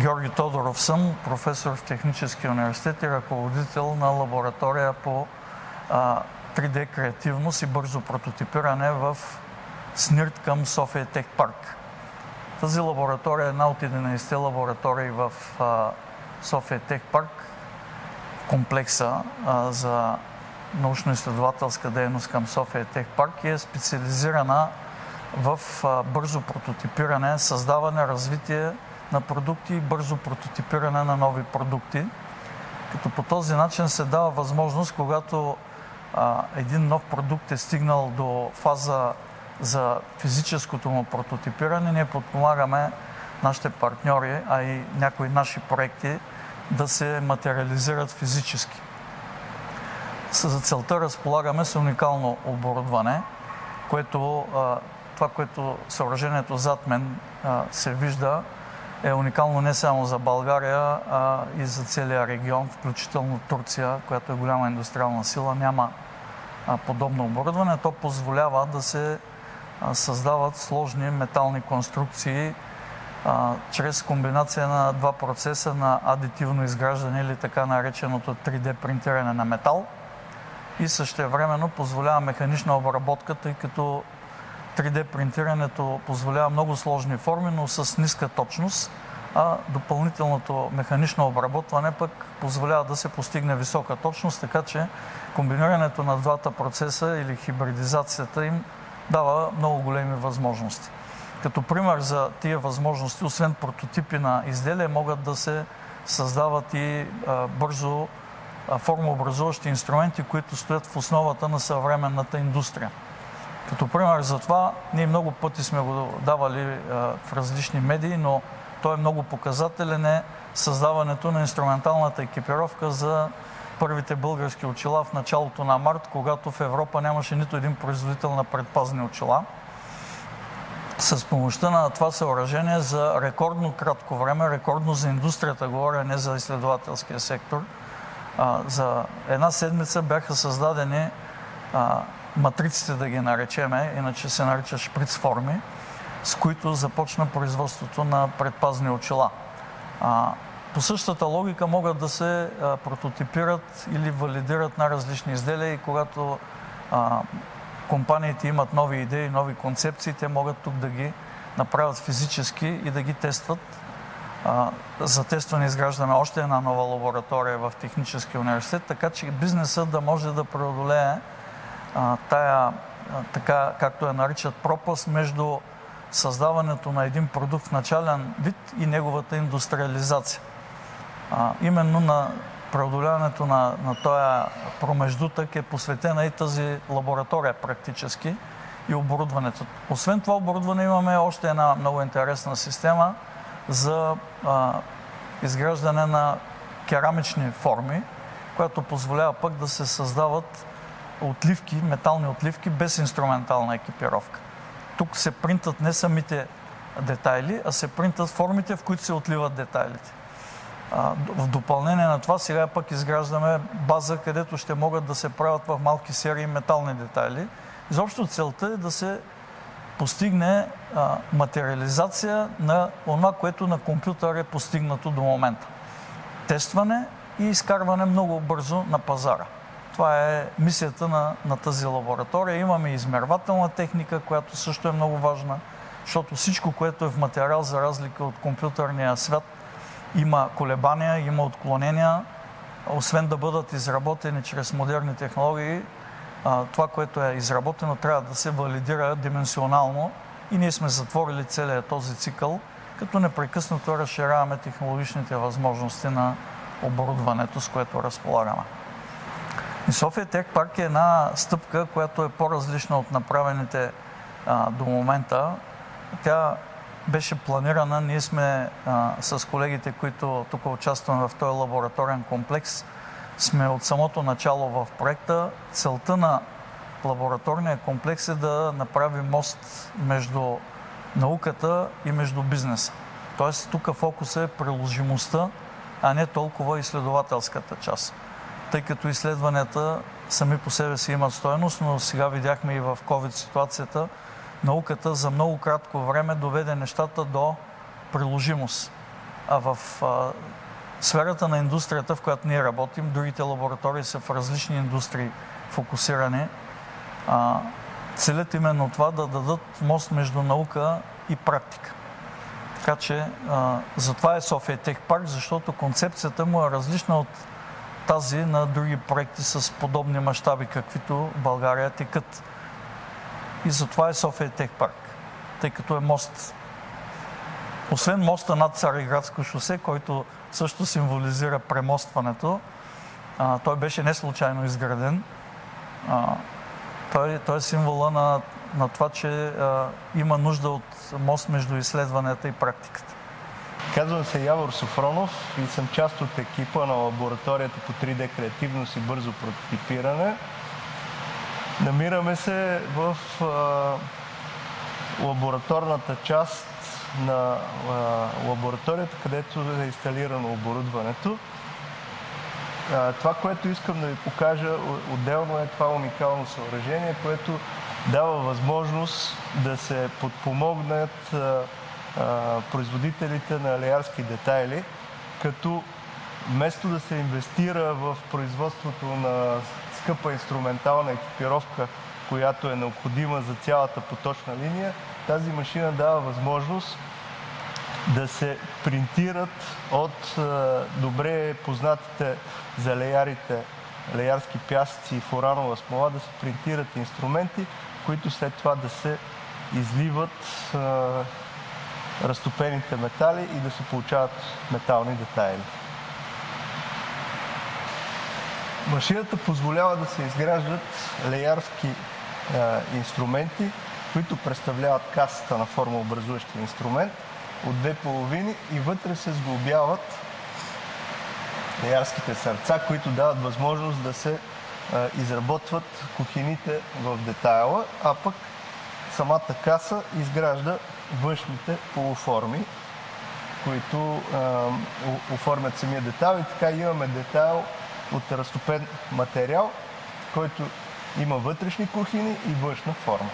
Георги Тодоров съм, професор в Техническия университет и ръководител на лаборатория по а, 3D креативност и бързо прототипиране в СНИРТ към София Тех Парк. Тази лаборатория е една от 11 лаборатории в София Тех Парк, комплекса за научно-изследователска дейност към София Тех Парк и е специализирана в бързо прототипиране, създаване, развитие на продукти и бързо прототипиране на нови продукти. Като по този начин се дава възможност, когато а, един нов продукт е стигнал до фаза за физическото му прототипиране, ние подпомагаме нашите партньори, а и някои наши проекти да се материализират физически. За целта разполагаме с уникално оборудване, което това, което съоръжението зад мен се вижда, е уникално не само за България, а и за целия регион, включително Турция, която е голяма индустриална сила, няма подобно оборудване. То позволява да се създават сложни метални конструкции а, чрез комбинация на два процеса на адитивно изграждане или така нареченото 3D принтиране на метал и същевременно позволява механична обработка, тъй като 3D принтирането позволява много сложни форми, но с ниска точност, а допълнителното механично обработване пък позволява да се постигне висока точност, така че комбинирането на двата процеса или хибридизацията им дава много големи възможности. Като пример за тия възможности, освен прототипи на изделия, могат да се създават и а, бързо формообразуващи инструменти, които стоят в основата на съвременната индустрия. Като пример за това, ние много пъти сме го давали а, в различни медии, но той е много показателен е създаването на инструменталната екипировка за първите български очила в началото на март, когато в Европа нямаше нито един производител на предпазни очила. С помощта на това съоръжение за рекордно кратко време, рекордно за индустрията, говоря не за изследователския сектор, за една седмица бяха създадени матриците, да ги наречеме, иначе се нарича шприц форми, с които започна производството на предпазни очила. По същата логика могат да се а, прототипират или валидират на различни изделия и когато а, компаниите имат нови идеи, нови концепции, те могат тук да ги направят физически и да ги тестват. А, за тестване изграждаме още една нова лаборатория в Техническия университет, така че бизнесът да може да преодолее а, тая, а, така както я наричат, пропаст между създаването на един продукт в начален вид и неговата индустриализация а, именно на преодоляването на, на този промеждутък е посветена и тази лаборатория практически и оборудването. Освен това оборудване имаме още една много интересна система за а, изграждане на керамични форми, която позволява пък да се създават отливки, метални отливки без инструментална екипировка. Тук се принтат не самите детайли, а се принтат формите, в които се отливат детайлите. В допълнение на това сега пък изграждаме база, където ще могат да се правят в малки серии метални детайли. Изобщо целта е да се постигне материализация на това, което на компютър е постигнато до момента. Тестване и изкарване много бързо на пазара. Това е мисията на, на тази лаборатория. Имаме измервателна техника, която също е много важна, защото всичко, което е в материал, за разлика от компютърния свят, има колебания, има отклонения. Освен да бъдат изработени чрез модерни технологии, това, което е изработено, трябва да се валидира дименсионално и ние сме затворили целият този цикъл, като непрекъснато разширяваме технологичните възможности на оборудването, с което разполагаме. И София Тех Парк е една стъпка, която е по-различна от направените а, до момента. Тя беше планирана. Ние сме а, с колегите, които тук участваме в този лабораторен комплекс, сме от самото начало в проекта. Целта на лабораторния комплекс е да направи мост между науката и между бизнеса. Тоест тук фокуса е приложимостта, а не толкова изследователската част. Тъй като изследванията сами по себе си имат стоеност, но сега видяхме и в COVID ситуацията, науката за много кратко време доведе нещата до приложимост. а в а, сферата на индустрията, в която ние работим, другите лаборатории са в различни индустрии фокусирани, а, целят именно това да дадат мост между наука и практика. Така че а, затова е София Тех парк, защото концепцията му е различна от тази на други проекти с подобни мащаби, каквито България текат. И затова е София Тех парк, тъй като е мост. Освен моста над Цареградско шосе, който също символизира премостването, а, той беше не случайно изграден. А, той, той е символа на, на това, че а, има нужда от мост между изследванията и практиката. Казвам се Явор Софронов и съм част от екипа на лабораторията по 3D креативност и бързо прототипиране. Намираме се в а, лабораторната част на а, лабораторията, където е инсталирано оборудването. А, това, което искам да ви покажа отделно е това уникално съоръжение, което дава възможност да се подпомогнат производителите на алиарски детайли, като вместо да се инвестира в производството на скъпа инструментална екипировка, която е необходима за цялата поточна линия, тази машина дава възможност да се принтират от добре познатите за леярите леярски пясъци и фуранова смола, да се принтират инструменти, които след това да се изливат разтопените метали и да се получават метални детайли. Машината позволява да се изграждат леярски е, инструменти, които представляват касата на формообразуващия инструмент от две половини и вътре се сглобяват леярските сърца, които дават възможност да се е, изработват кухините в детайла, а пък самата каса изгражда външните полуформи, които а, оформят самия детайл и така имаме детайл от разтопен материал, който има вътрешни кухини и външна форма.